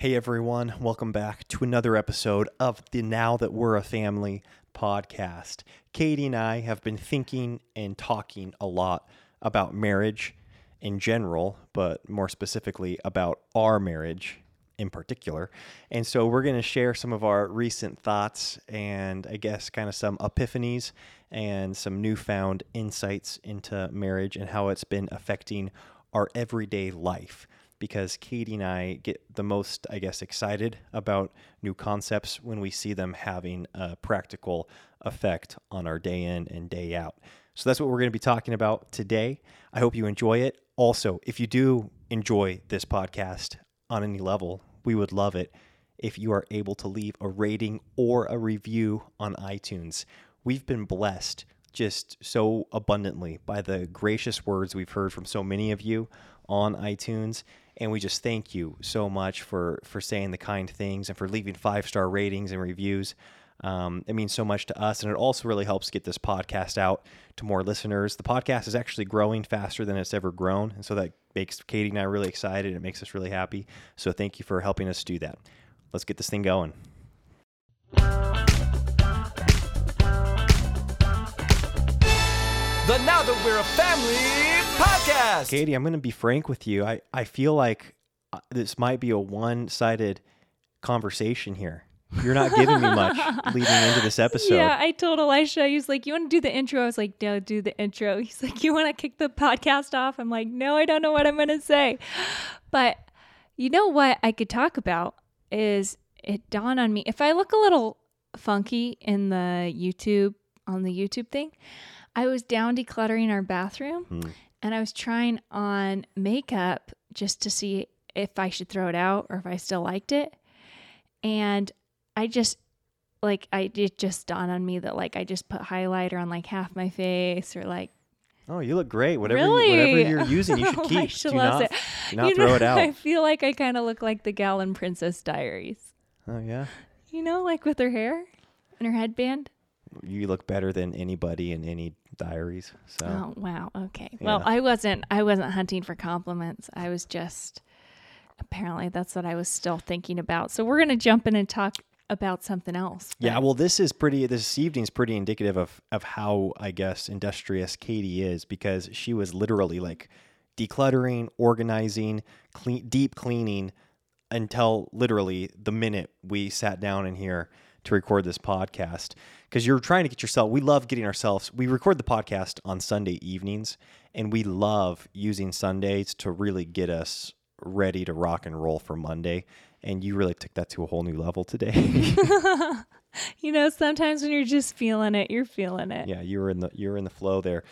Hey everyone, welcome back to another episode of the Now That We're a Family podcast. Katie and I have been thinking and talking a lot about marriage in general, but more specifically about our marriage in particular. And so we're going to share some of our recent thoughts and I guess kind of some epiphanies and some newfound insights into marriage and how it's been affecting our everyday life because Katie and I get the most, I guess, excited about new concepts when we see them having a practical effect on our day in and day out. So that's what we're going to be talking about today. I hope you enjoy it. Also, if you do enjoy this podcast on any level, we would love it if you are able to leave a rating or a review on iTunes. We've been blessed just so abundantly by the gracious words we've heard from so many of you on iTunes and we just thank you so much for for saying the kind things and for leaving five star ratings and reviews. Um, it means so much to us, and it also really helps get this podcast out to more listeners. The podcast is actually growing faster than it's ever grown, and so that makes Katie and I really excited. It makes us really happy. So thank you for helping us do that. Let's get this thing going. The Now That We're a Family podcast. Katie, I'm going to be frank with you. I, I feel like uh, this might be a one sided conversation here. You're not giving me much leading into this episode. Yeah, I told Elisha, he was like, You want to do the intro? I was like, No, do the intro. He's like, You want to kick the podcast off? I'm like, No, I don't know what I'm going to say. But you know what I could talk about is it dawned on me if I look a little funky in the YouTube, on the YouTube thing, I was down decluttering our bathroom Hmm. And I was trying on makeup just to see if I should throw it out or if I still liked it. And I just like I it just dawned on me that like I just put highlighter on like half my face or like Oh, you look great. Whatever, really you, whatever you're using, you should oh, keep. Elisha do loves not, it. do not You throw know, it out. I feel like I kind of look like the gal in Princess Diaries. Oh yeah, You know, like with her hair and her headband. You look better than anybody in any diaries. So Oh wow. Okay. Well, I wasn't. I wasn't hunting for compliments. I was just. Apparently, that's what I was still thinking about. So we're gonna jump in and talk about something else. yeah. Well, this is pretty. This evening's pretty indicative of of how I guess industrious Katie is because she was literally like decluttering, organizing, clean, deep cleaning until literally the minute we sat down in here to record this podcast because you're trying to get yourself we love getting ourselves we record the podcast on sunday evenings and we love using sundays to really get us ready to rock and roll for monday and you really took that to a whole new level today. You know, sometimes when you're just feeling it, you're feeling it. yeah you were in the you were in the flow there.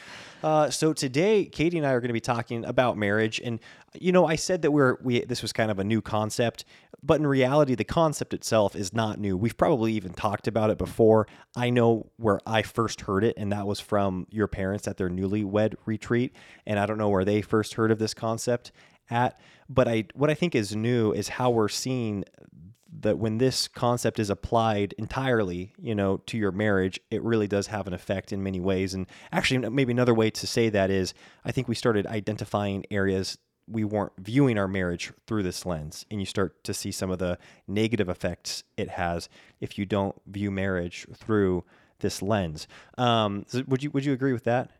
Uh, so today katie and i are going to be talking about marriage and you know i said that we're we this was kind of a new concept but in reality the concept itself is not new. We've probably even talked about it before. I know where i first heard it and that was from your parents at their newlywed retreat and i don't know where they first heard of this concept at but i what i think is new is how we're seeing that when this concept is applied entirely, you know, to your marriage, it really does have an effect in many ways. And actually, maybe another way to say that is, I think we started identifying areas we weren't viewing our marriage through this lens, and you start to see some of the negative effects it has if you don't view marriage through this lens. Um, would you would you agree with that?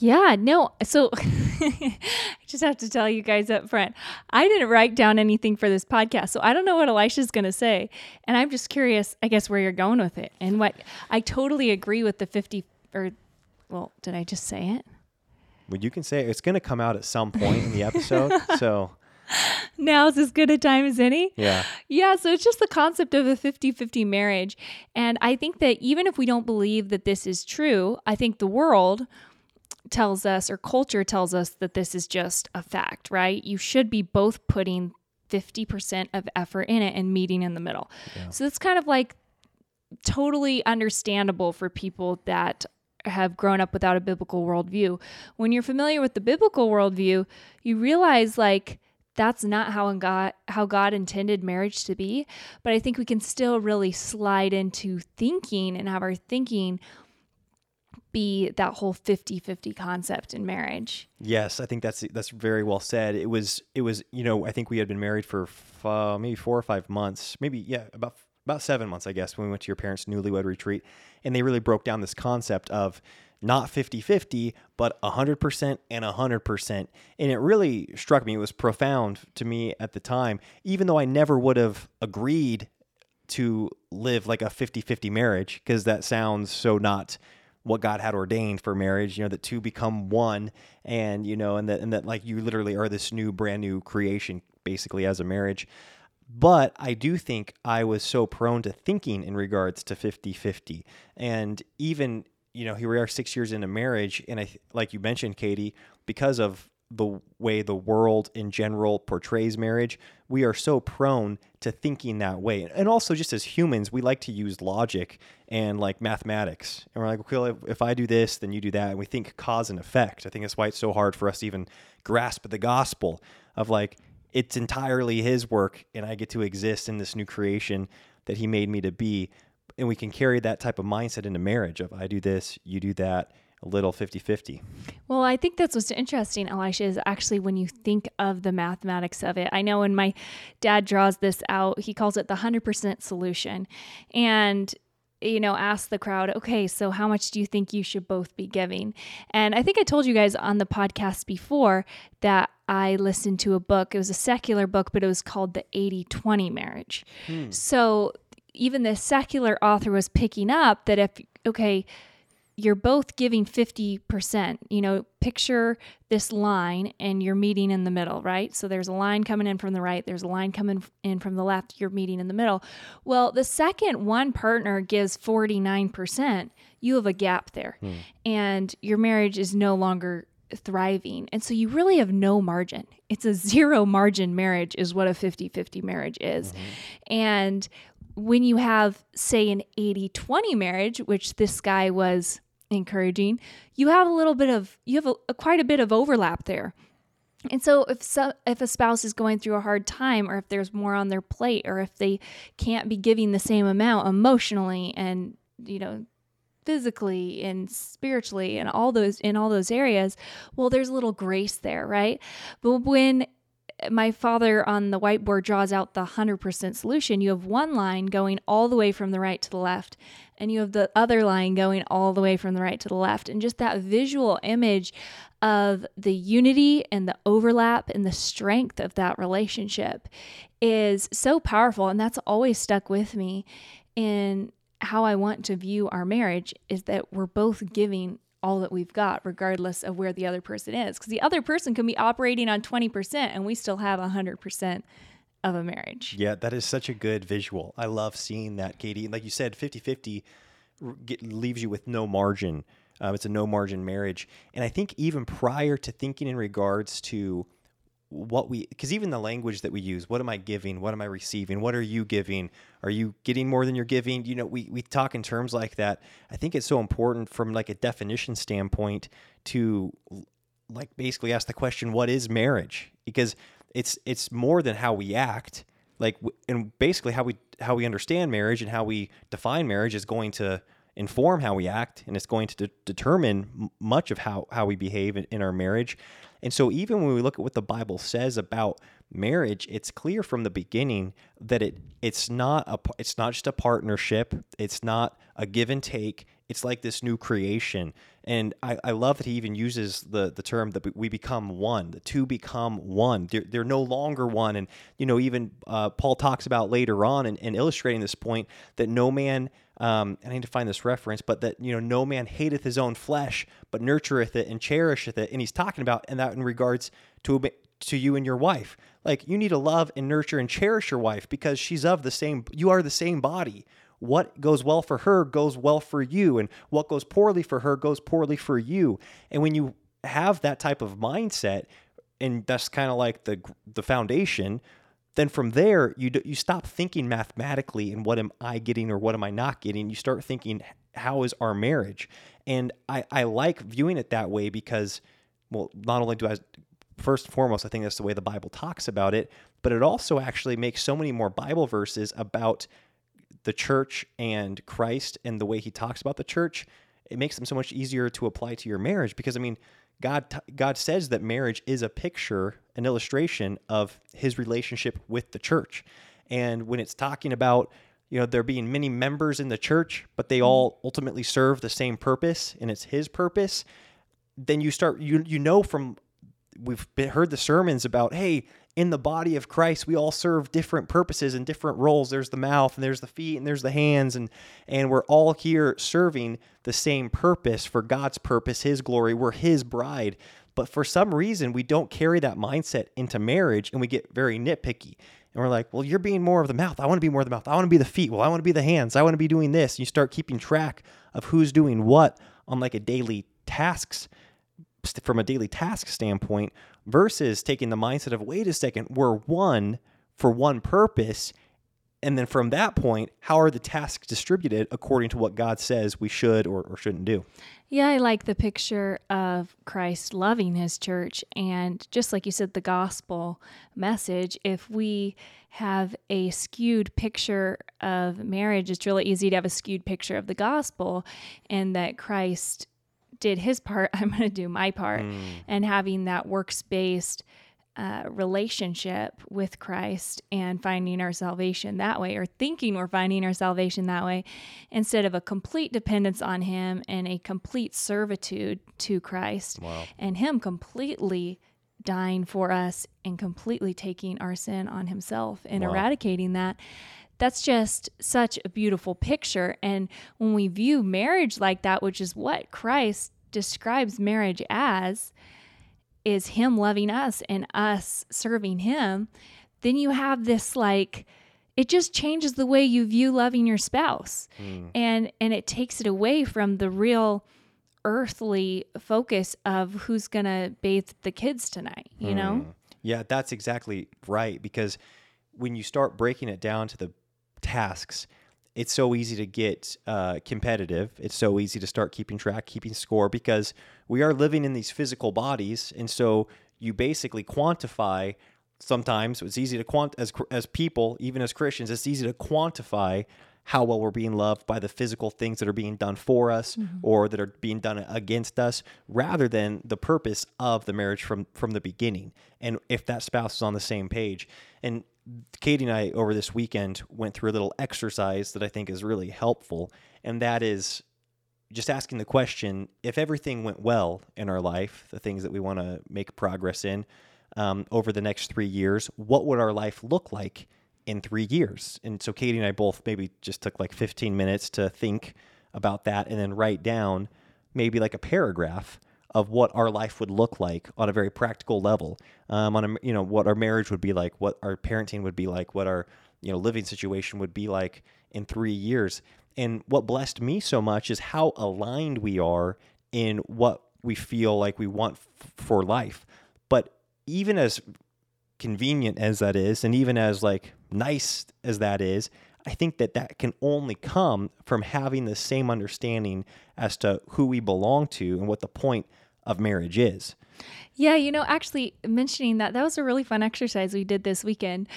Yeah, no. So I just have to tell you guys up front, I didn't write down anything for this podcast. So I don't know what Elisha's going to say. And I'm just curious, I guess, where you're going with it. And what I totally agree with the 50 or, well, did I just say it? Well, you can say it's going to come out at some point in the episode. so Now's as good a time as any. yeah, Yeah, so it's just the concept of a 50 50 marriage. And I think that even if we don't believe that this is true, I think the world tells us or culture tells us that this is just a fact, right? You should be both putting 50% of effort in it and meeting in the middle. So it's kind of like totally understandable for people that have grown up without a biblical worldview. When you're familiar with the biblical worldview, you realize like that's not how God how God intended marriage to be. But I think we can still really slide into thinking and have our thinking be that whole 50-50 concept in marriage. Yes, I think that's that's very well said. It was it was you know I think we had been married for f- maybe four or five months, maybe yeah about about seven months I guess when we went to your parents' newlywed retreat, and they really broke down this concept of not 50-50 but 100% and 100% and it really struck me it was profound to me at the time even though i never would have agreed to live like a 50-50 marriage because that sounds so not what God had ordained for marriage, you know, that two become one and, you know, and that, and that like you literally are this new, brand new creation basically as a marriage. But I do think I was so prone to thinking in regards to 50 50. And even, you know, here we are six years into marriage. And I, like you mentioned, Katie, because of the way the world in general portrays marriage, we are so prone to thinking that way. And also, just as humans, we like to use logic and like mathematics. And we're like, okay, if I do this, then you do that. And we think cause and effect. I think that's why it's so hard for us to even grasp the gospel of like, it's entirely his work, and I get to exist in this new creation that he made me to be. And we can carry that type of mindset into marriage of I do this, you do that a little 50 50. Well, I think that's what's interesting, Elisha, is actually when you think of the mathematics of it. I know when my dad draws this out, he calls it the 100% solution. And you know, ask the crowd, okay, so how much do you think you should both be giving? And I think I told you guys on the podcast before that I listened to a book. It was a secular book, but it was called The 80 20 Marriage. Hmm. So even the secular author was picking up that if, okay, you're both giving 50%. You know, picture this line and you're meeting in the middle, right? So there's a line coming in from the right, there's a line coming in from the left, you're meeting in the middle. Well, the second one partner gives 49%, you have a gap there. Hmm. And your marriage is no longer thriving. And so you really have no margin. It's a zero margin marriage, is what a 50 50 marriage is. Mm-hmm. And when you have, say, an 80 20 marriage, which this guy was encouraging, you have a little bit of you have a, a quite a bit of overlap there. And so if so, if a spouse is going through a hard time or if there's more on their plate or if they can't be giving the same amount emotionally and you know physically and spiritually and all those in all those areas, well there's a little grace there, right? But when my father on the whiteboard draws out the 100% solution, you have one line going all the way from the right to the left, and you have the other line going all the way from the right to the left. And just that visual image of the unity and the overlap and the strength of that relationship is so powerful. And that's always stuck with me in how I want to view our marriage is that we're both giving all that we've got, regardless of where the other person is. Because the other person can be operating on 20% and we still have 100% of a marriage. Yeah, that is such a good visual. I love seeing that, Katie. Like you said, 50 50 leaves you with no margin. Um, it's a no margin marriage. And I think even prior to thinking in regards to what we because even the language that we use what am i giving? What am i receiving? What are you giving? Are you getting more than you're giving? You know we, we talk in terms like that. I think it's so important from like a definition standpoint to like basically ask the question what is marriage? Because it's it's more than how we act. Like and basically how we how we understand marriage and how we define marriage is going to inform how we act and it's going to de- determine much of how how we behave in, in our marriage and so even when we look at what the Bible says about marriage, it's clear from the beginning that it it's not a it's not just a partnership, it's not a give and take. It's like this new creation. And I, I love that he even uses the, the term that we become one. The two become one. They're, they're no longer one. And, you know, even uh, Paul talks about later on and, and illustrating this point that no man um, I need to find this reference, but that you know, no man hateth his own flesh, but nurtureth it and cherisheth it. And he's talking about and that in regards to to you and your wife. Like you need to love and nurture and cherish your wife because she's of the same. You are the same body. What goes well for her goes well for you, and what goes poorly for her goes poorly for you. And when you have that type of mindset, and that's kind of like the the foundation then from there you you stop thinking mathematically and what am I getting or what am I not getting. You start thinking how is our marriage, and I I like viewing it that way because well not only do I first and foremost I think that's the way the Bible talks about it, but it also actually makes so many more Bible verses about the church and Christ and the way he talks about the church it makes them so much easier to apply to your marriage because I mean, God t- God says that marriage is a picture, an illustration of his relationship with the church. And when it's talking about, you know, there being many members in the church, but they mm-hmm. all ultimately serve the same purpose and it's his purpose, then you start you you know from we've been, heard the sermons about hey in the body of Christ, we all serve different purposes and different roles. There's the mouth and there's the feet and there's the hands and and we're all here serving the same purpose for God's purpose, his glory. We're his bride. But for some reason, we don't carry that mindset into marriage and we get very nitpicky. And we're like, well, you're being more of the mouth. I want to be more of the mouth. I want to be the feet. Well, I want to be the hands. I want to be doing this. And you start keeping track of who's doing what on like a daily tasks from a daily task standpoint versus taking the mindset of wait a second we're one for one purpose and then from that point how are the tasks distributed according to what god says we should or, or shouldn't do Yeah, I like the picture of Christ loving his church. And just like you said, the gospel message, if we have a skewed picture of marriage, it's really easy to have a skewed picture of the gospel and that Christ did his part, I'm going to do my part. And having that works based uh, relationship with Christ and finding our salvation that way, or thinking we're finding our salvation that way, instead of a complete dependence on Him and a complete servitude to Christ, and Him completely dying for us and completely taking our sin on Himself and Wow. eradicating that. That's just such a beautiful picture. And when we view marriage like that, which is what Christ describes marriage as, is him loving us and us serving him, then you have this like it just changes the way you view loving your spouse. Hmm. And and it takes it away from the real earthly focus of who's going to bathe the kids tonight, you know? Hmm. Yeah, that's exactly right. Because when you start breaking it down to the tasks, it's so easy to get uh, competitive. It's so easy to start keeping track, keeping score, because we are living in these physical bodies, and so you basically quantify. Sometimes it's easy to quant as as people, even as Christians, it's easy to quantify how well we're being loved by the physical things that are being done for us or that are being done against us rather than the purpose of the marriage from from the beginning and if that spouse is on the same page and Katie and I over this weekend went through a little exercise that I think is really helpful and that is just asking the question if everything went well in our life the things that we want to make progress in um, over the next three years what would our life look like in three years. And so Katie and I both maybe just took like 15 minutes to think about that and then write down maybe like a paragraph of what our life would look like on a very practical level. Um, on a, you know, what our marriage would be like, what our parenting would be like, what our, you know, living situation would be like in three years. And what blessed me so much is how aligned we are in what we feel like we want f- for life. But even as convenient as that is and even as like nice as that is i think that that can only come from having the same understanding as to who we belong to and what the point of marriage is Yeah, you know, actually mentioning that, that was a really fun exercise we did this weekend.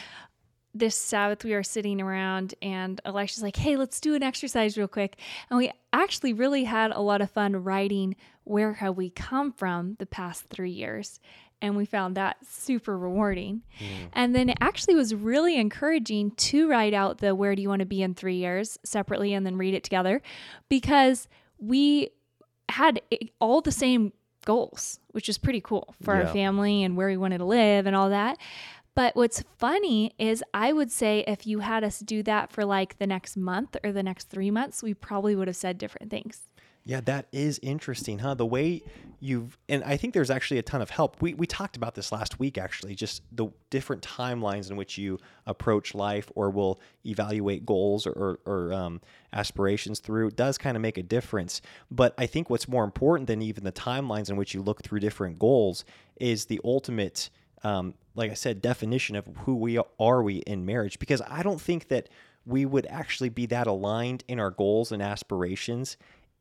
This Sabbath, we were sitting around, and Elisha's like, hey, let's do an exercise real quick. And we actually really had a lot of fun writing where have we come from the past three years. And we found that super rewarding. Mm. And then it actually was really encouraging to write out the where do you want to be in three years separately and then read it together because we had all the same goals, which is pretty cool for Yeah. our family and where we wanted to live and all that. But what's funny is I would say if you had us do that for like the next month or the next three months, we probably would have said different things. Yeah, that is interesting, huh? The way you've, and I think there's actually a ton of help. We, we talked about this last week, actually, just the different timelines in which you approach life or will evaluate goals or, or, or um, aspirations through does kind of make a difference. But I think what's more important than even the timelines in which you look through different goals is the ultimate, um, like I said, definition of who we are we in marriage. Because I don't think that we would actually be that aligned in our goals and aspirations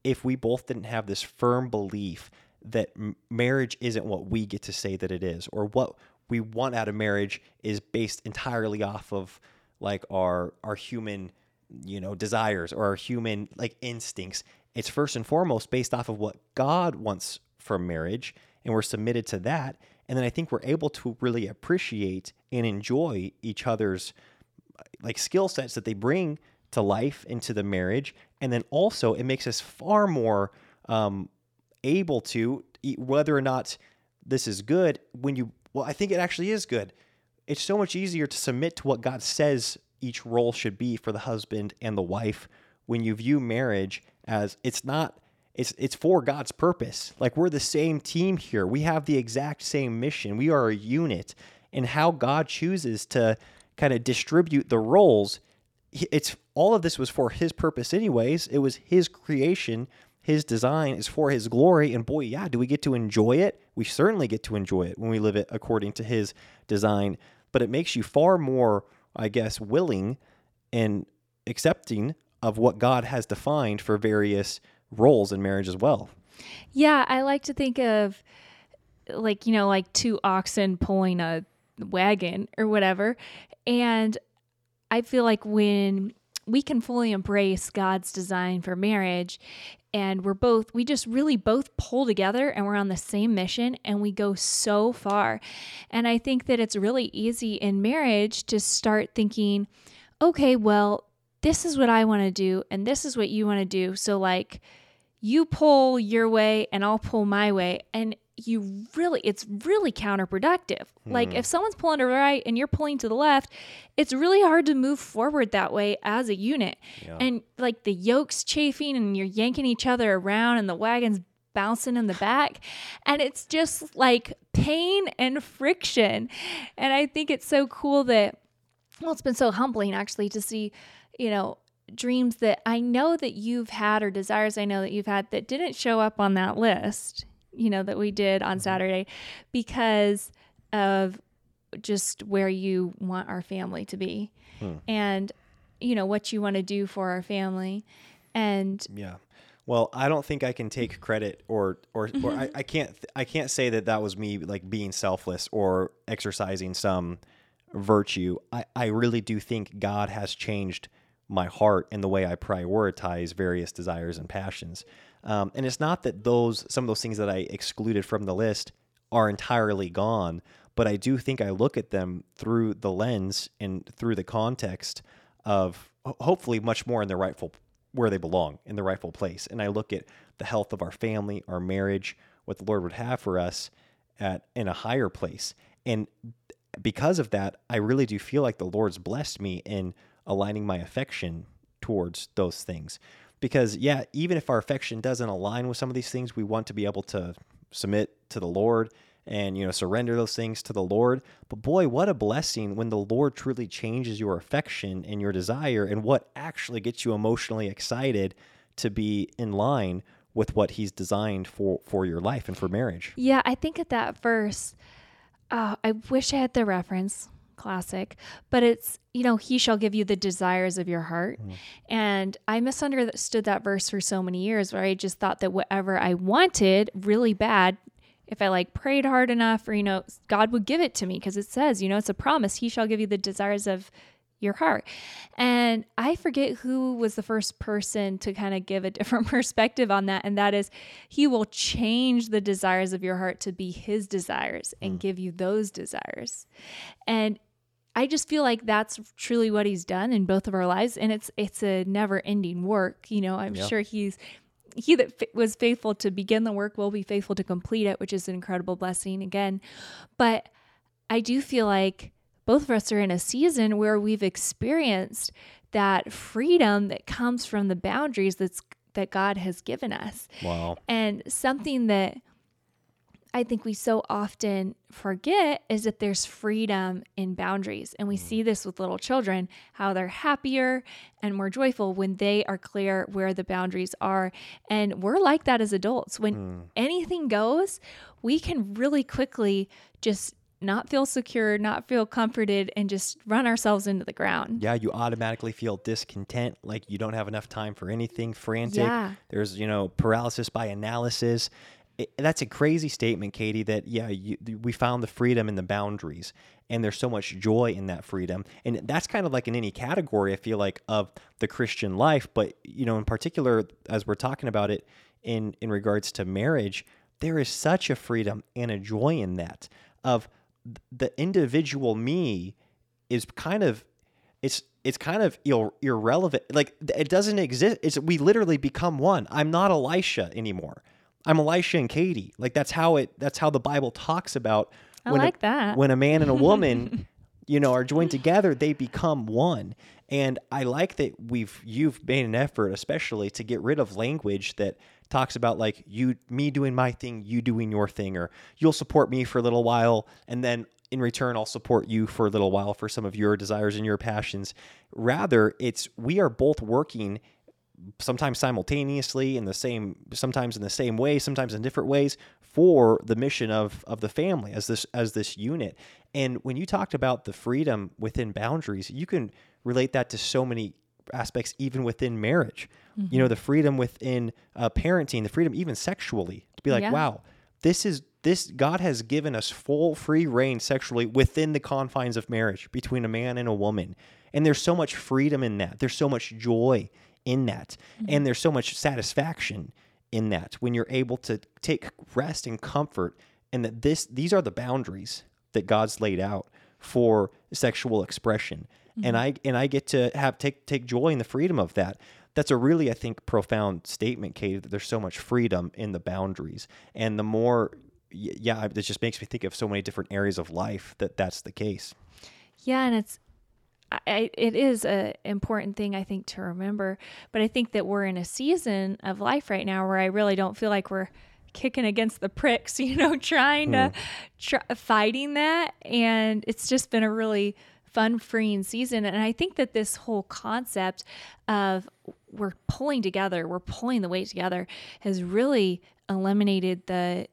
if we both didn't have this firm belief that marriage isn't what we get to say that it is or what we want out of marriage is based entirely off of like our our human you know desires or our human like instincts. It's first and foremost based off of what God wants from marriage, and we're submitted to that. And then I think we're able to really appreciate and enjoy each other's like skill sets that they bring to life into the marriage and then also it makes us far more um, able to whether or not this is good when you well i think it actually is good. It's so much easier to submit to what god says each role should be for the husband and the wife when you view marriage as it's not it's it's for god's purpose. Like we're the same team here. We have the exact same mission. We are a unit. And how god chooses to kind of distribute the roles it's all of this was for his purpose anyways. It was his creation. His design is for his glory. And boy yeah do we get to enjoy it? We certainly get to enjoy it when we live it according to his design. But it makes you far more i guess willing and accepting of what god has defined for various roles in marriage as well. Yeah i like to think of like you know like two oxen pulling a wagon or whatever. And I feel like when we can fully embrace God's design for marriage and we're both we just really both pull together and we're on the same mission and we go so far. And I think that it's really easy in marriage to start thinking, okay, well, this is what I want to do and this is what you want to do. So like you pull your way and I'll pull my way and you really it's really counterproductive. Mm. Like if someone's pulling to the right and you're pulling to the left, it's really hard to move forward that way as a unit. Yeah. And like the yokes chafing and you're yanking each other around and the wagon's bouncing in the back and it's just like pain and friction. And I think it's so cool that well it's been so humbling actually to see, you know, dreams that I know that you've had or desires I know that you've had that didn't show up on that list you know, that we did on mm-hmm. Saturday because of just where you want our family to be hmm. and, you know, what you want to do for our family. And yeah. Well, I don't think I can take credit or or, mm-hmm. or I, mm-hmm. I can't I can't say that that was me like being selfless or exercising some virtue. I, I really do think God has changed my heart and the way I prioritize various desires and passions. Um, and it's not that those some of those things that I excluded from the list are entirely gone, but I do think I look at them through the lens and through the context of hopefully much more in the rightful where they belong in the rightful place. And I look at the health of our family, our marriage, what the Lord would have for us at in a higher place. And because of that, I really do feel like the Lord's blessed me in aligning my affection towards those things. Because yeah even if our affection doesn't align with some of these things we want to be able to submit to the lord and you know surrender those things to the lord. But boy what a blessing when the lord truly changes your affection and your desire and what actually gets you emotionally excited to be in line with what he's designed for for your life and for marriage. Yeah i think at that verse. Uh, i wish i had the reference classic, but it's, you know, he shall give you the desires of your heart. Mm. And I misunderstood that verse for so many years where I just thought that whatever I wanted really bad, if I like prayed hard enough or, you know, God would give it to me because it says, you know, it's a promise. He shall give you the desires of your heart. And I forget who was the first person to kind of give a different perspective on that. And that is, He will change the desires of your heart to be His desires and mm. give you those desires. And I just feel like that's truly what he's done in both of our lives and it's it's a never-ending work. You know, I'm sure he's he that f- was faithful to begin the work will be faithful to complete it, which is an incredible blessing again. But I do feel like both of us are in a season where we've experienced that freedom that comes from the boundaries that's that God has given us. Wow. And something that I think we so often forget is that there's freedom in boundaries. And we mm. see this with little children, how they're happier and more joyful when they are clear where the boundaries are. And we're like that as adults. When mm. anything goes, we can really quickly just not feel secure, not feel comforted, and just run ourselves into the ground. Yeah, you automatically feel discontent, like you don't have enough time for anything, frantic. Yeah. There's, you know, paralysis by analysis it, that's a crazy statement, Katie. That yeah, you, we found the freedom in the boundaries, and there's so much joy in that freedom, and that's kind of like in any category. I feel like of the Christian life, but you know, in particular, as we're talking about it in in regards to marriage, there is such a freedom and a joy in that of the individual me is kind of it's it's kind of ir- irrelevant like it doesn't exist it's we literally become one i'm not elisha anymore i'm elisha and katie. Like that's how it that's how the bible talks about I when like a, that. when a man and a woman you know are joined together they become one. And i like that we've you've made an effort especially to get rid of language that talks about like you me doing my thing you doing your thing or you'll support me for a little while and then in return I'll support you for a little while for some of your desires and your passions. Rather it's we are both working sometimes simultaneously in the same sometimes in the same way sometimes in different ways for the mission of of the family as this as this unit. And when you talked about the freedom within boundaries you can relate that to so many aspects even within marriage. You know the freedom within uh, parenting the freedom even sexually to be like Yeah. wow this is this god has given us full free reign sexually within the confines of marriage between a man and a woman. And there's so much freedom in that. There's so much joy in that. Mm-hmm. And there's so much satisfaction in that when you're able to take rest and comfort and that this these are the boundaries that god's laid out for sexual expression. And mm-hmm. i and i get to have take take joy in the freedom of that. That's a really i think profound statement kate that there's so much freedom in the boundaries. And the more yeah it just makes me think of so many different areas of life that that's the case. Yeah, and it's I- it is a important thing I think to remember. But I think that we're in a season of life right now where I really don't feel like we're kicking against the pricks, you know, trying to hmm. try, fighting that, and it's just been a really fun, freeing season. And I think that this whole concept of we're pulling together, we're pulling the weight together, has really eliminated the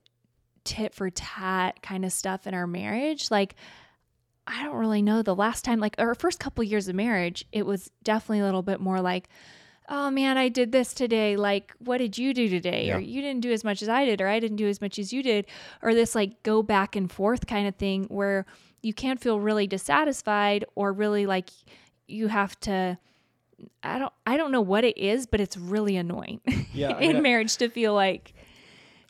tit for tat kind of stuff in our marriage. Like, I don't really know the last time, like our first couple years of marriage, it was definitely a little bit more like, oh man, I did this today. Like, what did you do today? Or you didn't do as much as I did, or I didn't do as much as you did. Or this like go back and forth kind of thing where you can't feel really dissatisfied or really like you have to. I don't I don't know what it is, but it's really annoying Yeah, I in mean, marriage to feel like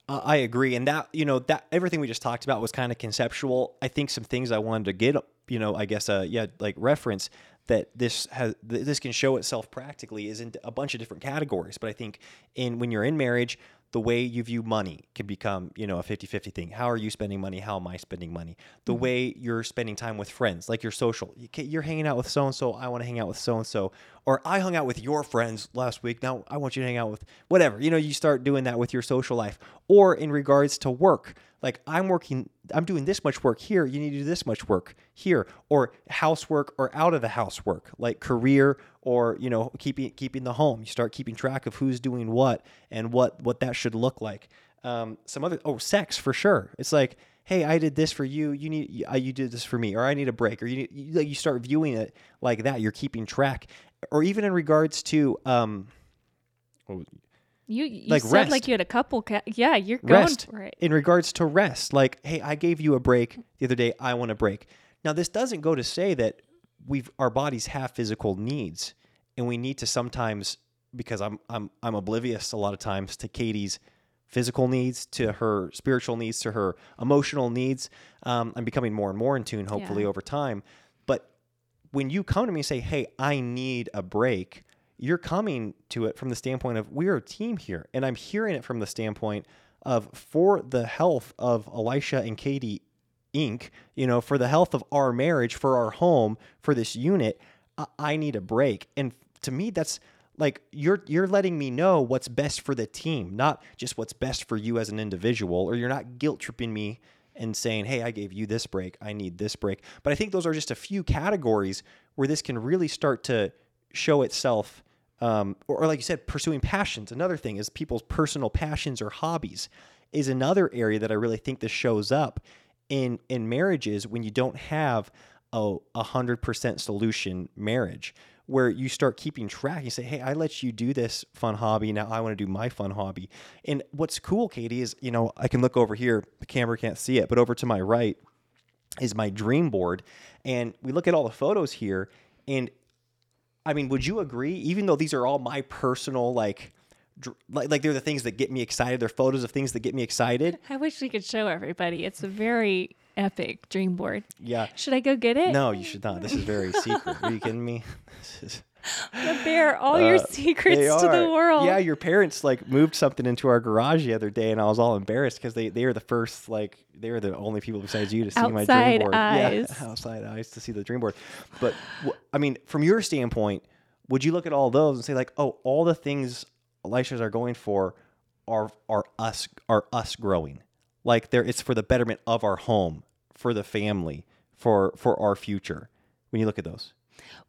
Uh, I agree, and that you know that everything we just talked about was kind of conceptual. I think some things I wanted to get, you know, I guess, uh, yeah, like reference that this has th- this can show itself practically is in a bunch of different categories. But I think in when you're in marriage, the way you view money can become, you know, a 50-50 thing. How are you spending money? How am I spending money? The mm-hmm. way you're spending time with friends, like your social, you're hanging out with so and so. I want to hang out with so and so, or I hung out with your friends last week. Now I want you to hang out with whatever. You know, you start doing that with your social life, or in regards to work. Like I'm working, I'm doing this much work here. You need to do this much work here, or housework, or out of the housework, like career, or you know, keeping keeping the home. You start keeping track of who's doing what and what what that should look like. Um, some other oh, sex for sure. It's like hey, I did this for you. You need you, uh, did this for me, or I need a break, or you need, you, like you start viewing it like that. You're keeping track, or even in regards to um, you you Like said rest. like you had a couple ca- yeah, you're going rest for it. in regards to rest like hey i gave you a break the other day i want a break now this doesn't go to say that we've our bodies have physical needs and we need to sometimes because i'm i'm i'm oblivious a lot of times to katie's physical needs to her spiritual needs to her emotional needs um, i'm becoming more and more in tune hopefully Yeah. over time but when you come to me and say, "Hey, I need a break," you're coming to it from the standpoint of we're a team here, and I'm hearing it from the standpoint of for the health of Elisha and Katie Inc. You know, for the health of our marriage, for our home, for this unit, I, I need a break, and to me, that's like you're you're letting me know what's best for the team, not just what's best for you as an individual, or you're not guilt tripping me and saying, "Hey, I gave you this break. I need this break." But I think those are just a few categories where this can really start to show itself. Um, or, or like you said, pursuing passions. Another thing is people's personal passions or hobbies is another area that I really think this shows up in in marriages when you don't have a hundred percent solution marriage where you start keeping track. You say, "Hey, I let you do this fun hobby. Now I want to do my fun hobby." And what's cool, Katie, is you know I can look over here. The camera can't see it, but over to my right is my dream board, and we look at all the photos here. And I mean, would you agree? Even though these are all my personal like. Like, like they're the things that get me excited. They're photos of things that get me excited. I wish we could show everybody. It's a very epic dream board. Yeah. Should I go get it? No, you should not. This is very secret. Are you kidding me? This is, To bear all your secrets Uh, to the world. Yeah, your parents like moved something into our garage the other day, and I was all embarrassed because they they were the first like they were the only people besides you to see my dream board. eyes. Yeah, outside eyes to see the dream board. But I mean, from your standpoint, would you look at all those and say like, oh, all the things Elishas are going for are are us are us growing, like there it's for the betterment of our home, for the family, for for our future. When you look at those.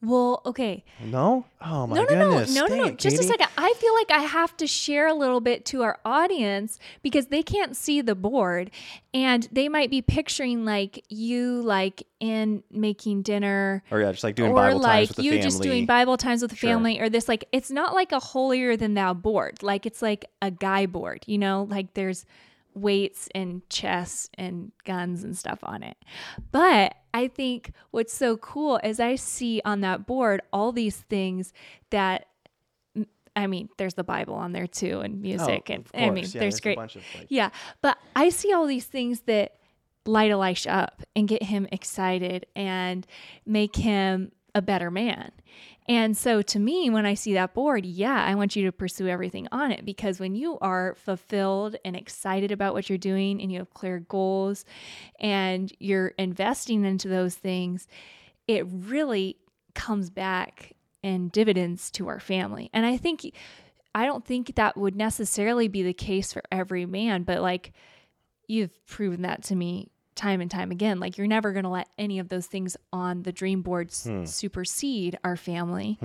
Well, okay. No? Oh my no, no, goodness. no, no, no, Dang no. it, Just a second. I feel like I have to share a little bit to our audience because they can't see the board, and they might be picturing like you, like in making dinner, Or yeah, just like doing or Bible like times with the you family. just doing Bible times with the Sure. family, or this like it's not like a holier than thou board. Like it's like a guy board, you know, like there's weights and chess and guns and stuff on it. But I think what's so cool is I see on that board all these things that I mean, there's the Bible on there too and oh, music and Oh, of I mean. Yeah, there's a great bunch of, like- yeah, but I see all these things that light Elisha up and get him excited and make him a better man. And so to me, when I see that board, yeah, I want you to pursue everything on it because when you are fulfilled and excited about what you're doing and you have clear goals and you're investing into those things, it really comes back and dividends to our family. And I think I don't think that would necessarily be the case for every man, but like you've proven that to me time and time again. Like you're never going to let any of those things on the dream boards Hmm. supersede our family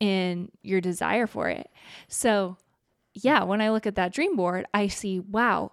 in your desire for it. So, yeah, when I look at that dream board, I see, wow,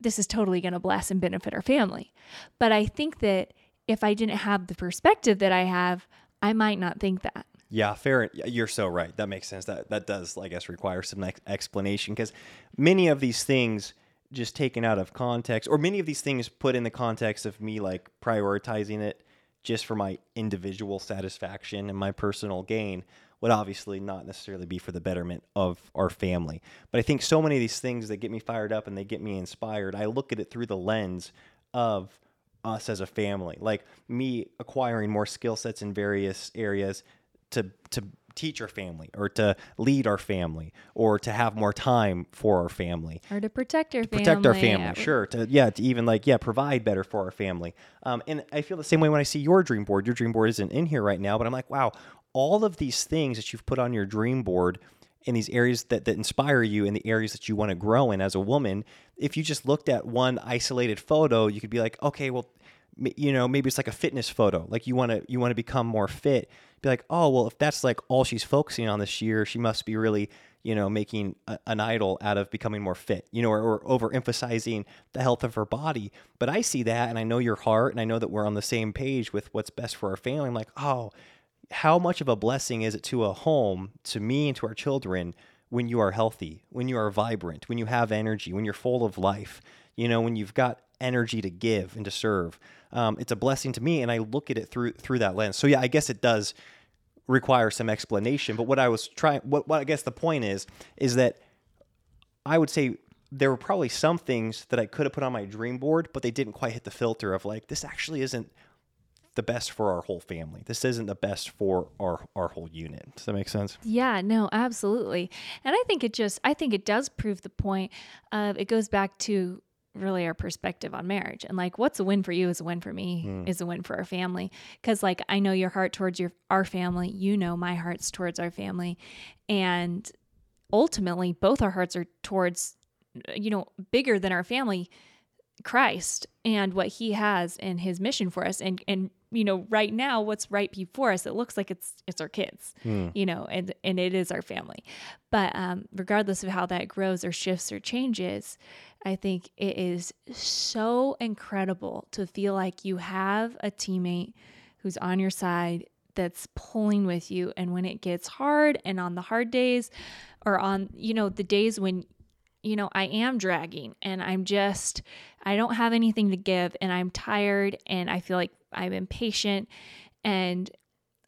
this is totally going to bless and benefit our family. But I think that if I didn't have the perspective that I have, I might not think that. Yeah, fair. You're so right. That makes sense. That that does, I guess, require some ex- explanation because many of these things just taken out of context, or many of these things put in the context of me like prioritizing it just for my individual satisfaction and my personal gain, would obviously not necessarily be for the betterment of our family. But I think so many of these things that get me fired up and they get me inspired, I look at it through the lens of us as a family, like me acquiring more skill sets in various areas to to teach our family or to lead our family or to have more time for our family. Or to protect our family. protect our family. uh, sure. To yeah to even like yeah provide better for our family. Um, and i feel the same way when i see your dream board. Your dream board isn't in here right now but i'm like wow all of these things that you've put on your dream board in these areas that, that inspire you in the areas that you want to grow in as a woman if you just looked at one isolated photo you could be like okay well you know maybe it's like a fitness photo. Like you want to you want to become more fit be like oh well if that's like all she's focusing on this year she must be really you know making a, an idol out of becoming more fit you know or, or overemphasizing the health of her body. But i see that and i know your heart and i know that we're on the same page with what's best for our family. I'm like oh how much of a blessing is it to a home to me and to our children when you are healthy when you are vibrant when you have energy when you're full of life you know when you've got energy to give and to serve um, it's a blessing to me and i look at it through through that lens. So yeah i guess it does require some explanation but what i was trying what, what i guess the point is is that i would say there were probably some things that i could have put on my dream board but they didn't quite hit the filter of like this actually isn't the best for our whole family. This isn't the best for our our whole unit. Does that make sense? Yeah, no, absolutely. And I think it just, I think it does prove the point of it goes back to really our perspective on marriage. And like what's a win for you is a win for me is a win for our family. Because like i know your heart towards your our family. You know my heart's towards our family. And ultimately both our hearts are towards you know bigger than our family Christ and what he has and his mission for us. And and you know right now what's right before us it looks like it's it's our kids you know and and it is our family. But um regardless of how that grows or shifts or changes I think it is so incredible to feel like you have a teammate who's on your side that's pulling with you and when it gets hard and on the hard days or on you know the days when you know I am dragging and I'm just I don't have anything to give and I'm tired and I feel like I'm impatient and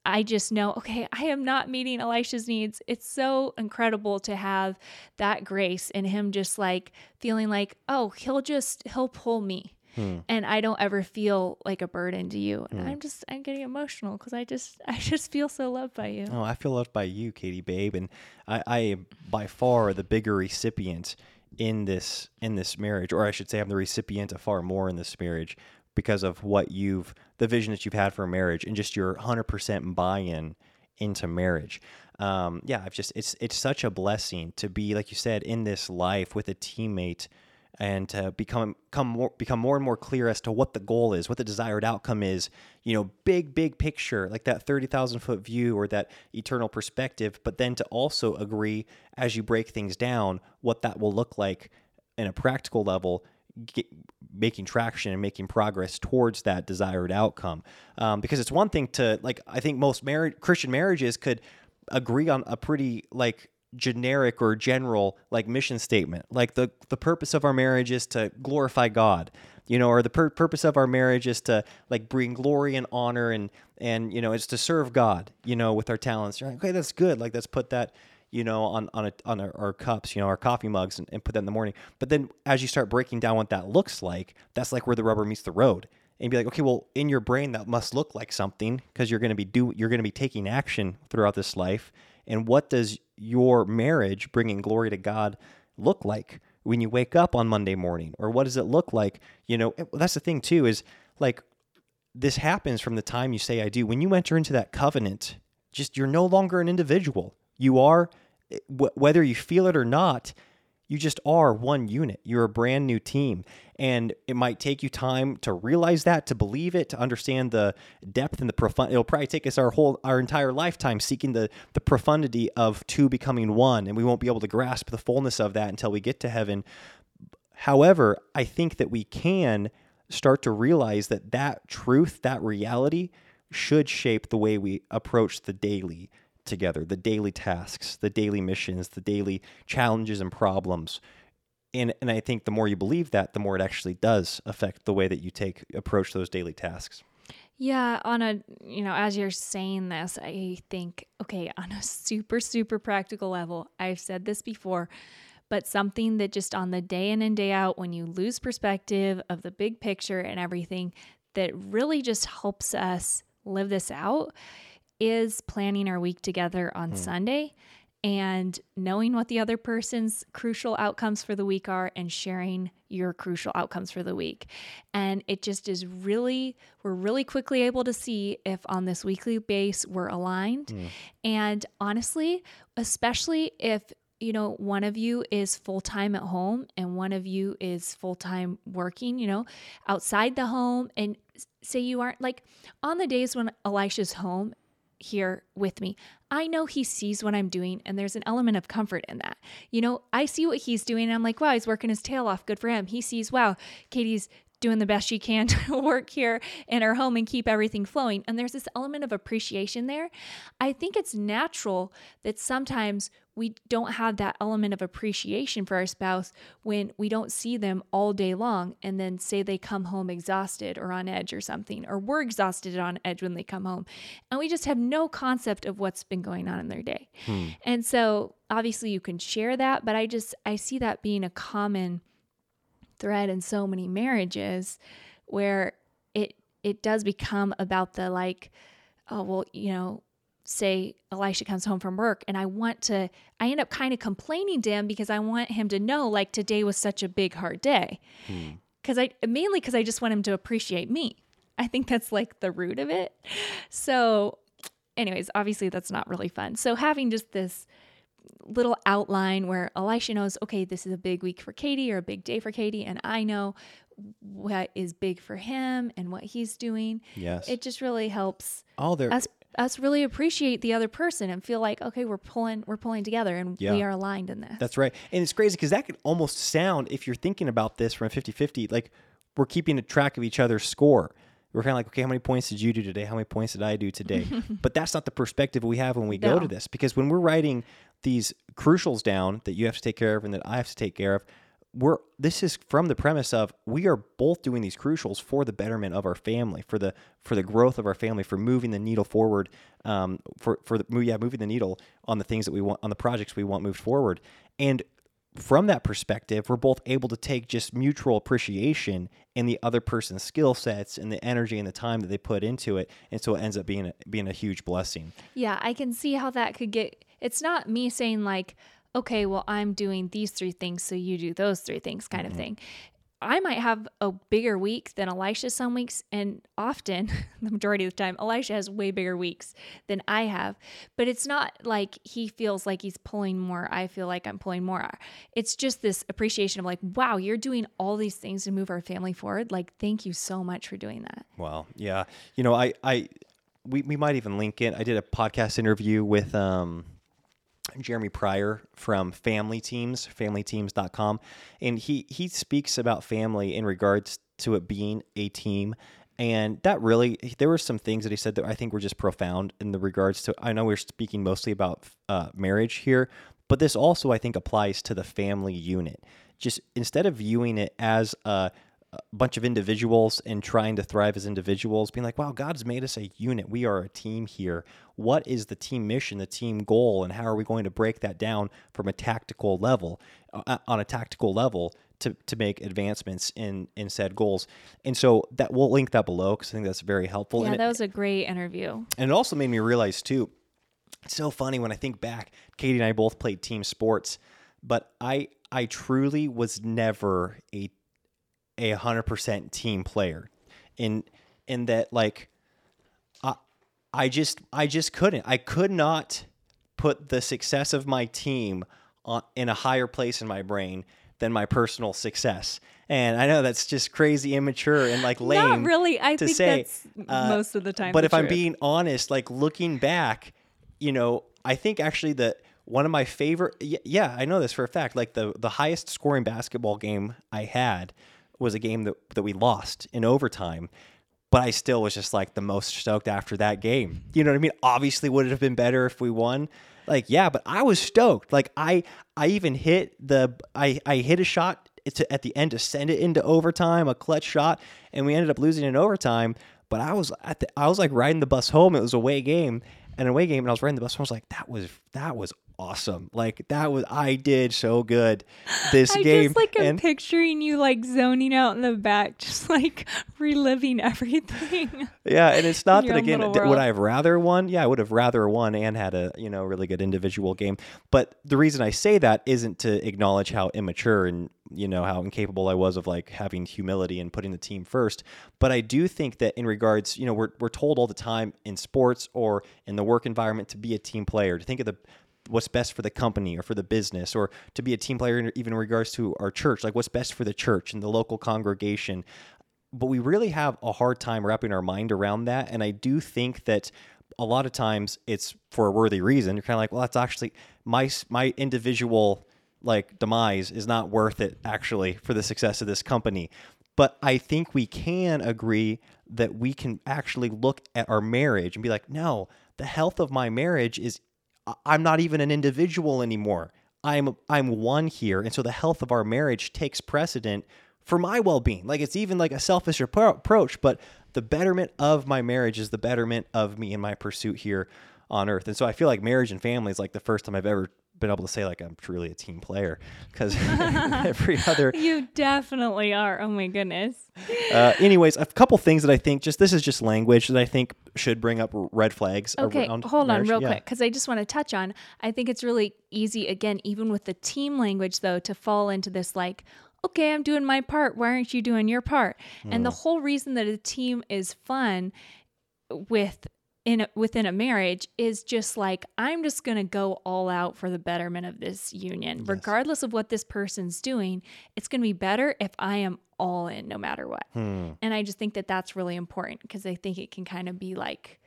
I just know, okay, I am not meeting Elisha's needs. It's so incredible to have that grace in him just like feeling like, oh, he'll just, he'll pull me. Hmm. And I don't ever feel like a burden to you. And hmm. I'm just, I'm getting emotional because I just, I just feel so loved by you. Oh, I feel loved by you, Katie, babe. And I, I am by far the bigger recipient in this, in this marriage, or I should say I'm the recipient of far more in this marriage because of what you've the vision that you've had for marriage and just your 100% buy-in into marriage um, yeah i've just it's it's such a blessing to be like you said in this life with a teammate and to become become more become more and more clear as to what the goal is, what the desired outcome is. You know, big big picture, like that thirty thousand foot view or that eternal perspective. But then to also agree as you break things down, what that will look like in a practical level get, making traction and making progress towards that desired outcome. Um, because it's one thing to like, I think most marriage Christian marriages could agree on a pretty like generic or general like mission statement. Like the the purpose of our marriage is to glorify God, you know, or the pur- purpose of our marriage is to like bring glory and honor and and you know, it's to serve God, you know, with our talents. You're like, okay, that's good. Like let's put that you know, on on a, on our, our, cups, you know, our coffee mugs, and, and put that in the morning. But then as you start breaking down what that looks like, that's like where the rubber meets the road. And be like, okay, well, in your brain that must look like something because you're going to be do you're going to be taking action throughout this life. And what does your marriage bringing glory to God look like when you wake up on Monday morning, or what does it look like? You know, that's the thing too is like this happens from the time you say I do. When you enter into that covenant, just you're no longer an individual. You are, eh, whether you feel it or not, you just are one unit. You're a brand new team. And it might take you time to realize that, to believe it, to understand the depth and the profund. It'll probably take us our whole, our entire lifetime seeking the, the profundity of two becoming one. And we won't be able to grasp the fullness of that until we get to heaven. However, I think that we can start to realize that that truth, that reality, should shape the way we approach the daily together the daily tasks, the daily missions, the daily challenges and problems. And, and I think the more you believe that, the more it actually does affect the way that you take approach those daily tasks. Yeah, on a, you know, as you're saying this, I think, okay, on a super, super practical level, I've said this before, but something that just on the day in and day out, when you lose perspective of the big picture and everything, that really just helps us live this out is planning our week together on mm. Sunday and knowing what the other person's crucial outcomes for the week are and sharing your crucial outcomes for the week. And it just is really, we're really quickly able to see if on this weekly base we're aligned. Mm. And honestly, especially if you know, one of you is full time at home and one of you is full time working, you know, outside the home. And say you aren't like on the days when Elisha's home here with me. I know he sees what I'm doing, and there's an element of comfort in that. You know, I see what he's doing, and I'm like, wow, he's working his tail off. Good for him. He sees, wow, Katie's doing the best she can to work here in her home and keep everything flowing. And there's this element of appreciation there. I think it's natural that sometimes we don't have that element of appreciation for our spouse when we don't see them all day long and then say they come home exhausted or on edge or something, or we're exhausted on edge when they come home. And we just have no concept of what's been going on in their day. Hmm. And so obviously you can share that, but I just, I see that being a common thread in so many marriages where it it does become about the like oh well you know say Elisha comes home from work and I want to I end up kind of complaining to him because I want him to know like today was such a big hard day. Hmm. Cuz I mainly cuz I just want him to appreciate me. I think that's like the root of it. So anyways, obviously that's not really fun. So having just this little outline where Elisha knows, okay, this is a big week for Katie or a big day for Katie, and I know what is big for him and what he's doing. Yes. It just really helps all there us us really appreciate the other person and feel like okay we're pulling we're pulling together and yeah. we are aligned in this that's right and it's crazy because that could almost sound if you're thinking about this from 50-50 like we're keeping a track of each other's score we're kind of like, okay, how many points did you do today? How many points did I do today? but that's not the perspective we have when we go to this because when we're writing these crucials down that you have to take care of and that I have to take care of, we're this is from the premise of we are both doing these crucials for the betterment of our family, for the for the growth of our family, for moving the needle forward, um, for for the yeah moving the needle on the things that we want on the projects we want moved forward, and from that perspective, we're both able to take just mutual appreciation in the other person's skill sets and the energy and the time that they put into it, and so it ends up being a, being a huge blessing. Yeah, I can see how that could get. It's not me saying, like, okay, well, I'm doing these three things, so you do those three things kind of thing. I might have a bigger week than Elisha some weeks, and often, the majority of the time, Elisha has way bigger weeks than I have. But it's not like he feels like he's pulling more. I feel like I'm pulling more. It's just this appreciation of like, wow, you're doing all these things to move our family forward. Like, thank you so much for doing that. Wow. Yeah. You know, I, I, we, we might even link it. I did a podcast interview with um, Jeremy Pryor from Family Teams, familyteams.com. And he, he speaks about family in regards to it being a team. And that really, there were some things that he said that I think were just profound in the regards to, I know we're speaking mostly about uh, marriage here, but this also, I think, applies to the family unit. Just instead of viewing it as a, a bunch of individuals and trying to thrive as individuals, being like, wow, God's made us a unit. We are a team here. What is the team mission, the team goal, and how are we going to break that down from a tactical level, uh, on a tactical level to, to make advancements in, in said goals? And so that we'll link that below because I think that's very helpful. Yeah, and, it, that was a great interview. and it also made me realize too, it's so funny when I think back, Katie and I both played team sports, but I I truly was never a a hundred percent team player. In in that like I I just I just couldn't. I could not put the success of my team on, in a higher place in my brain than my personal success. And I know that's just crazy immature and like lame. Not really. I to think say, that's uh, most of the time. But the if I'm being honest, like looking back, you know, I think actually that one of my favorite, yeah, I know this for a fact. Like the the highest scoring basketball game I had was a game that that we lost in overtime. But I still was just like the most stoked after that game. You know what I mean? Obviously, would it have been better if we won? Like, yeah, but I was stoked. Like, I I even hit the I I hit a shot to, at the end to send it into overtime, a clutch shot, and we ended up losing in overtime. But I was at the, I was like riding the bus home. It was a away game, an away game, and I was riding the bus home. I was like, that was that was awesome. Like that was I did so good this I game. just like am and picturing you like zoning out in the back, just like reliving everything. yeah, and it's not that again. Would. I have rather won? Yeah, I would have rather won and had a you know really good individual game. But the reason I say that isn't to acknowledge how immature and you know how incapable I was of like having humility and putting the team first. But I do think that in regards, you know, we're we're told all the time in sports or in the work environment to be a team player, to think of the what's best for the company or for the business or to be a team player even in regards to our church like what's best for the church and the local congregation. But we really have a hard time wrapping our mind around that. And i do think that a lot of times it's for a worthy reason. You're kind of like well that's actually my my individual like demise is not worth it actually for the success of this company. But i think we can agree that we can actually look at our marriage and be like no the health of my marriage is i'm not even an individual anymore. I'm i'm one here. And so the health of our marriage takes precedent for my well-being. Like it's even like a selfish approach but the betterment of my marriage is the betterment of me in my pursuit here on earth. And so i feel like marriage and family is like the first time i've ever been able to say like i'm truly a team player because every other you definitely are. Oh my goodness. uh, anyways a couple things that i think just this is just language that i think should bring up red flags Okay, around hold on real Yeah. quick because I just want to touch on. I think it's really easy, again, even with the team language, though, to fall into this like, okay, I'm doing my part. Why aren't you doing your part? And the whole reason that a team is fun with in a, within a marriage is just like I'm just going to go all out for the betterment of this union. Regardless of what this person's doing it's going to be better if I am all in no matter what. Hmm. and I just think that that's really important because I think it can kind of be like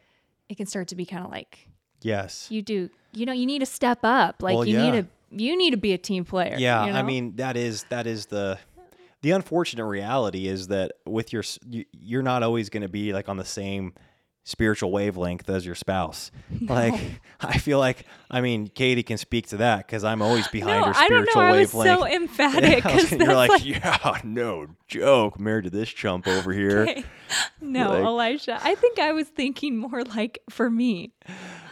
it can start to be kind of like yes. you do you know you need to step up. Like Well, you yeah. need to you need to be a team player Yeah, you I mean that is that is the the unfortunate reality is that with your you're not always going to be like on the same spiritual wavelength as your spouse. Like I feel like I mean Katie can speak to that because I'm always behind no, her I don't spiritual know. I was wavelength. so emphatic Yeah, was- you're like, like, yeah, no joke. Married to this chump over here. okay. no, Like- Elisha. I think I was thinking more like for me.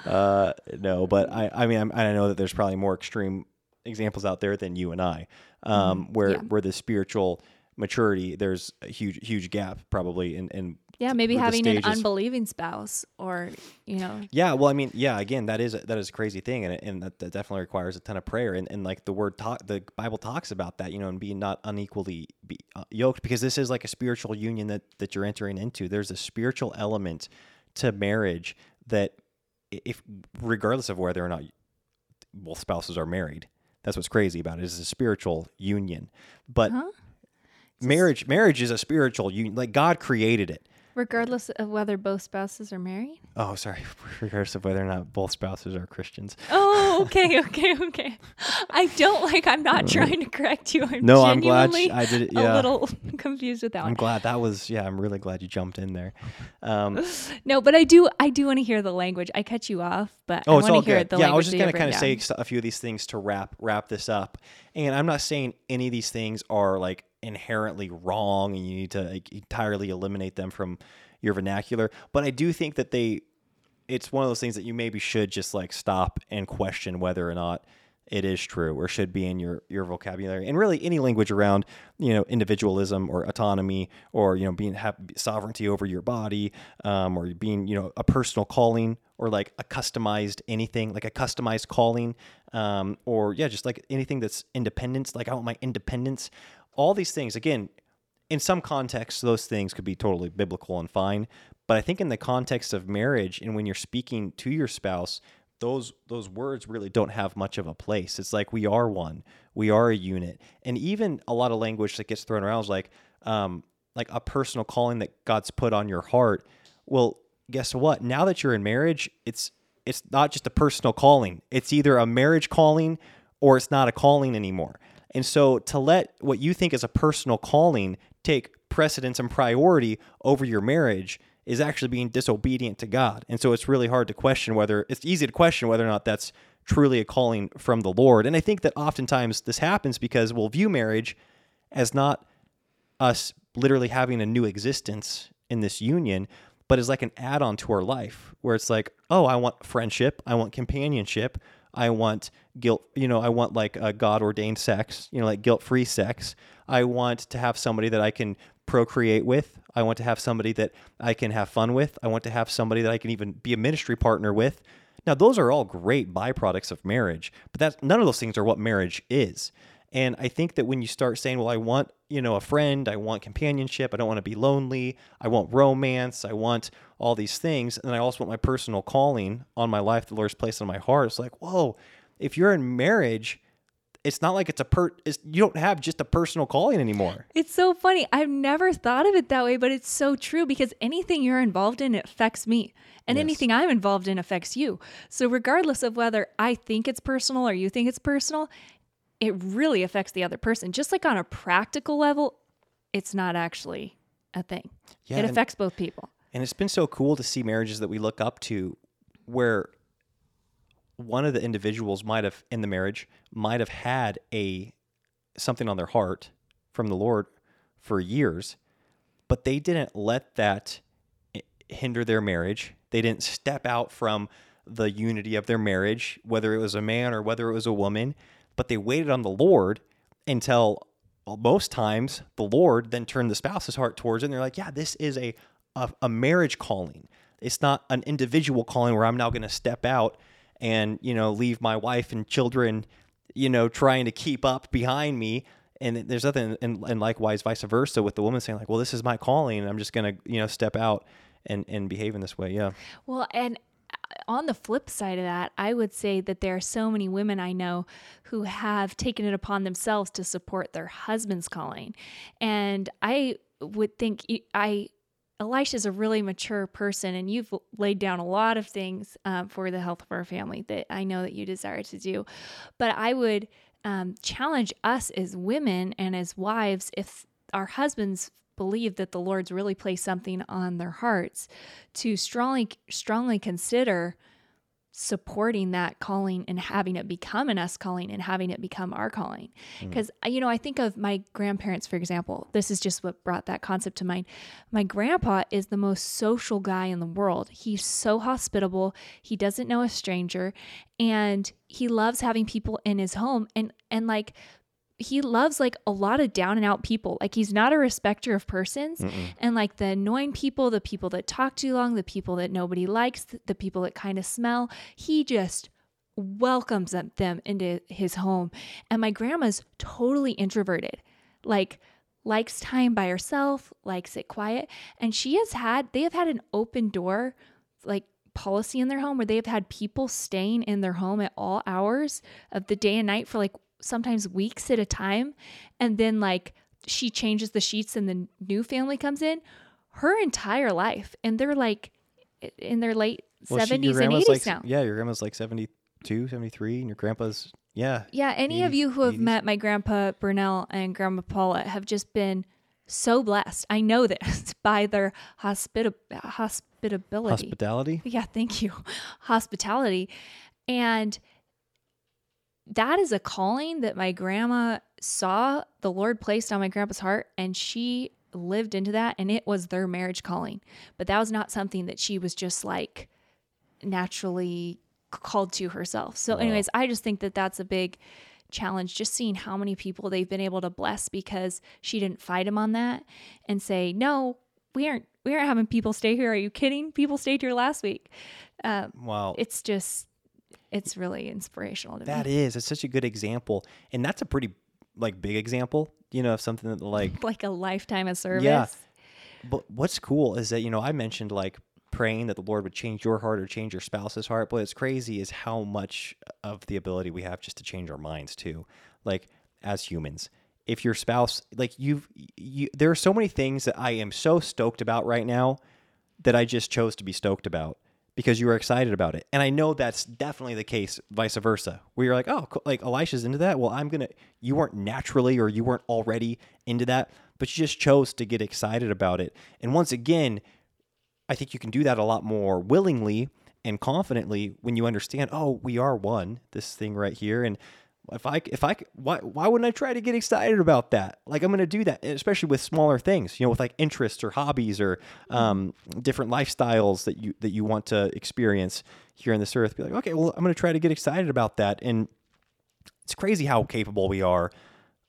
Uh, no, but I, I mean, I'm, I know that there's probably more extreme examples out there than you and I, um, where Mm-hmm. Yeah. where the spiritual maturity, there's a huge huge gap probably in in Yeah, maybe having an unbelieving spouse or, you know, Yeah, well, I mean, yeah, again, that is that is a crazy thing, and and that, that definitely requires a ton of prayer, and, and like the word talk, the Bible talks about that, you know, and being not unequally be, uh, yoked, because this is like a spiritual union that that you're entering into. There's a spiritual element to marriage that, if regardless of whether or not both spouses are married, that's what's crazy about it. Is a spiritual union, but Huh? marriage marriage is a spiritual union. Like God created it. Regardless of whether both spouses are married. Oh, sorry, regardless of whether or not both spouses are Christians. Oh, okay, okay, okay. I don't like. I'm not trying to correct you. I'm No, I'm glad sh- I did it- A little confused with that I'm one. glad that was yeah. I'm really glad you jumped in there. Um, No, but I do. I do want to hear the language. I cut you off, but oh, I want to hear good. the Yeah, language. I was just gonna kind of say a few of these things to wrap wrap this up. And I'm not saying any of these things are like inherently wrong, and you need to like, entirely eliminate them from your vernacular. But I do think that they, it's one of those things that you maybe should just like stop and question whether or not it is true or should be in your your vocabulary and really any language around you know individualism or autonomy or you know being have sovereignty over your body um, or being you know a personal calling or like a customized anything like a customized calling um, or yeah just like anything that's independence like i want my independence all these things again in some contexts, those things could be totally biblical and fine. But I think in the context of marriage and when you're speaking to your spouse, those those words really don't have much of a place. It's like we are one, we are a unit, and even a lot of language that gets thrown around is like um, like a personal calling that God's put on your heart. Well, guess what? Now that you're in marriage, it's it's not just a personal calling. It's either a marriage calling or it's not a calling anymore. And so to let what you think is a personal calling take precedence and priority over your marriage is actually being disobedient to God. And so it's really hard to question whether it's easy to question whether or not that's truly a calling from the Lord. And I think that oftentimes this happens because we'll view marriage as not us literally having a new existence in this union, but as like an add on to our life where it's like, oh, I want friendship, I want companionship, I want guilt, you know, I want like a God ordained sex, you know, like guilt free sex. I want to have somebody that I can procreate with. I want to have somebody that I can have fun with. I want to have somebody that I can even be a ministry partner with. Now, those are all great byproducts of marriage, but that's none of those things are what marriage is. And I think that when you start saying, well, I want, you know, a friend, I want companionship, I don't want to be lonely, I want romance, I want all these things, and I also want my personal calling on my life the Lord's place on my heart. It's like, whoa, if you're in marriage, it's not like it's a per it's, you don't have just a personal calling anymore. It's so funny. I've never thought of it that way, but it's so true because anything you're involved in it affects me. And Yes. anything I'm involved in affects you. So regardless of whether I think it's personal or you think it's personal, it really affects the other person. Just like on a practical level, it's not actually a thing. Yeah, it affects both people. And it's been so cool to see marriages that we look up to where one of the individuals might have in the marriage might have had a something on their heart from the Lord for years, but they didn't let that hinder their marriage. They didn't step out from the unity of their marriage, whether it was a man or whether it was a woman, but they waited on the Lord until well, most times the Lord then turned the spouse's heart towards it and they're like, yeah, this is a, a, a marriage calling. It's not an individual calling where I'm now going to step out and, you know, leave my wife and children, you know, trying to keep up behind me. And there's nothing, and, and likewise, vice versa, with the woman saying, like, well, this is my calling. And I'm just going to, you know, step out and, and behave in this way. Yeah. Well, and on the flip side of that, I would say that there are so many women I know who have taken it upon themselves to support their husband's calling. And I would think I Elisha's a really mature person, and you've laid down a lot of things um, for the health of our family that I know that you desire to do. But I would um, challenge us as women and as wives if our husbands believe that the Lord's really placed something on their hearts to strongly strongly consider supporting that calling and having it become an us calling and having it become our calling. Mm. Because, uh, you know, I think of my grandparents, for example. This is just what brought that concept to mind. My grandpa is the most social guy in the world. He's so hospitable. He doesn't know a stranger and he loves having people in his home. And, and like, he loves like a lot of down and out people. Like he's not a respecter of persons. And like the annoying people, the people that talk too long, the people that nobody likes, the people that kind of smell, he just welcomes them, them into his home. And my grandma's totally introverted. Like likes time by herself, likes it quiet. And she has had they have had an open door like policy in their home where they have had people staying in their home at all hours of the day and night for like sometimes weeks at a time and then like she changes the sheets and the new family comes in her entire life and they're like in their late Well, 70s your and 80s like, now Yeah, your grandma's like 72, 73, and your grandpa's, yeah. yeah any of you who have 80s. met my grandpa Burnell and grandma Paula have just been so blessed i know this by their hospita- hospitability Hospitality? yeah thank you hospitality and that is a calling that my grandma saw the lord placed on my grandpa's heart and she lived into that and it was their marriage calling. But that was not something that she was just like naturally called to herself. So anyways i just think that that's a big challenge just seeing how many people they've been able to bless because she didn't fight him on that and say no we aren't we aren't having people stay here. Are you kidding? People stayed here last week. Uh, Wow. it's just it's really inspirational to That me is. It's such a good example. And that's a pretty like big example, you know, of something that like like a lifetime of service Yeah. But what's cool is that, you know, I mentioned like praying that the Lord would change your heart or change your spouse's heart. But it's crazy is how much of the ability we have just to change our minds too. Like as humans. If your spouse like you've you there are so many things that I am so stoked about right now that I just chose to be stoked about because you were excited about it. And I know that's definitely the case vice versa. Where you're like, "Oh, like Elisha's into that. Well, I'm going to you weren't naturally or you weren't already into that, but you just chose to get excited about it." And once again, I think you can do that a lot more willingly and confidently when you understand, "Oh, we are one, this thing right here." And if I if I why why wouldn't I try to get excited about that? Like I'm going to do that, especially with smaller things, you know, with like interests or hobbies or um, different lifestyles that you that you want to experience here on this earth. Be like, okay, well, I'm going to try to get excited about that, and it's crazy how capable we are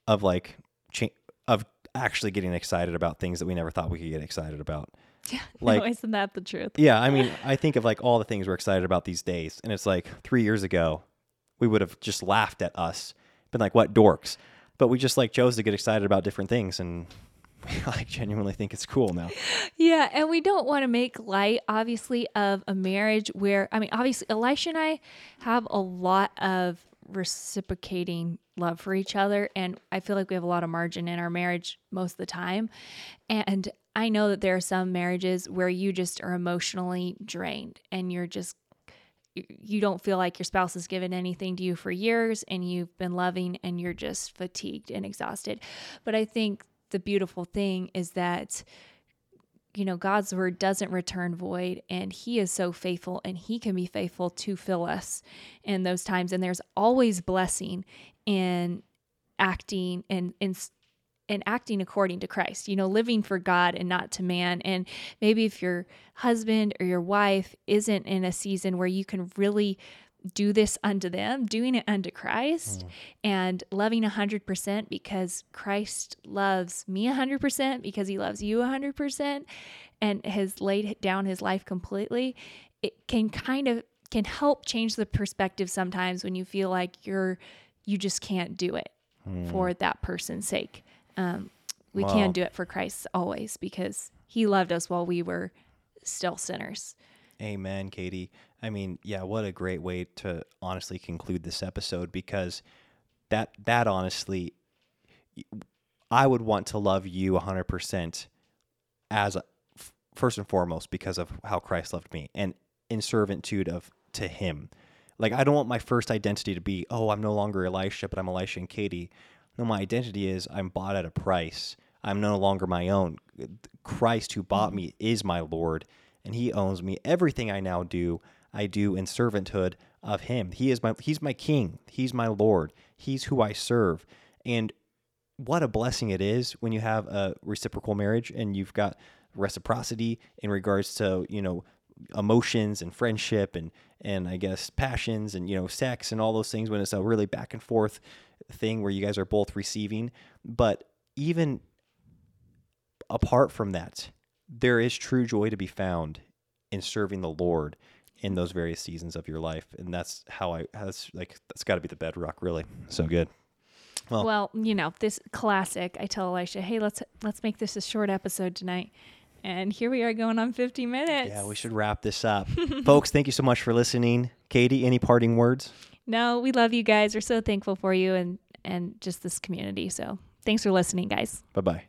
of like cha- of actually getting excited about things that we never thought we could get excited about. Like- no, isn't that the truth Yeah, I mean, I think of like all the things we're excited about these days, and it's like three years ago, we would have just laughed at us, been like, "What dorks?" But we just like chose to get excited about different things, and we like genuinely think it's cool now. Yeah, and we don't want to make light, obviously, of a marriage where I mean, obviously, Elisha and I have a lot of reciprocating love for each other, and I feel like we have a lot of margin in our marriage most of the time. And I know that there are some marriages where you just are emotionally drained, and you're just you- don't feel like your spouse has given anything to you for years and you've been loving and you're just fatigued and exhausted. But I think the beautiful thing is that you know, God's word doesn't return void, and He is so faithful, and He can be faithful to fill us in those times. And there's always blessing in acting and in and acting according to Christ, you know, living for God and not to man. And maybe if your husband or your wife isn't in a season where you can really do this unto them, doing it unto Christ mm. and loving 100% because Christ loves me 100% because he loves you 100% and has laid down his life completely, it can kind of can help change the perspective sometimes when you feel like you're you just can't do it mm. for that person's sake. Um, we Wow. can do it for Christ always because he loved us while we were still sinners. Amen, Katie. I mean, yeah, what a great way to honestly conclude this episode because that that honestly I would want to love you 100% as a, first and foremost because of how Christ loved me and in servitude of to him. Like I don't want my first identity to be, oh, I'm no longer Elisha, but I'm Elisha and Katie. No, my identity is I'm bought at a price. I'm no longer my own. Christ who bought me is my Lord, and he owns me. Everything I now do, I do in servanthood of him. He is my he's my king. He's my Lord. He's who I serve. And what a blessing it is when you have a reciprocal marriage and you've got reciprocity in regards to, you know, emotions and friendship and and I guess passions and you know sex and all those things when it's a really back and forth thing where you guys are both receiving but even apart from that there is true joy to be found in serving the Lord in those various seasons of your life and that's how I that's like that's got to be the bedrock really so good well, well, you know, this classic. I tell Elisha, "Hey, let's let's make this a short episode tonight." And here we are going on 50 minutes. Yeah, we should wrap this up. Folks, thank you so much for listening. Katie, any parting words? No, we love you guys. We're so thankful for you and and just this community. So, thanks for listening, guys. Bye-bye.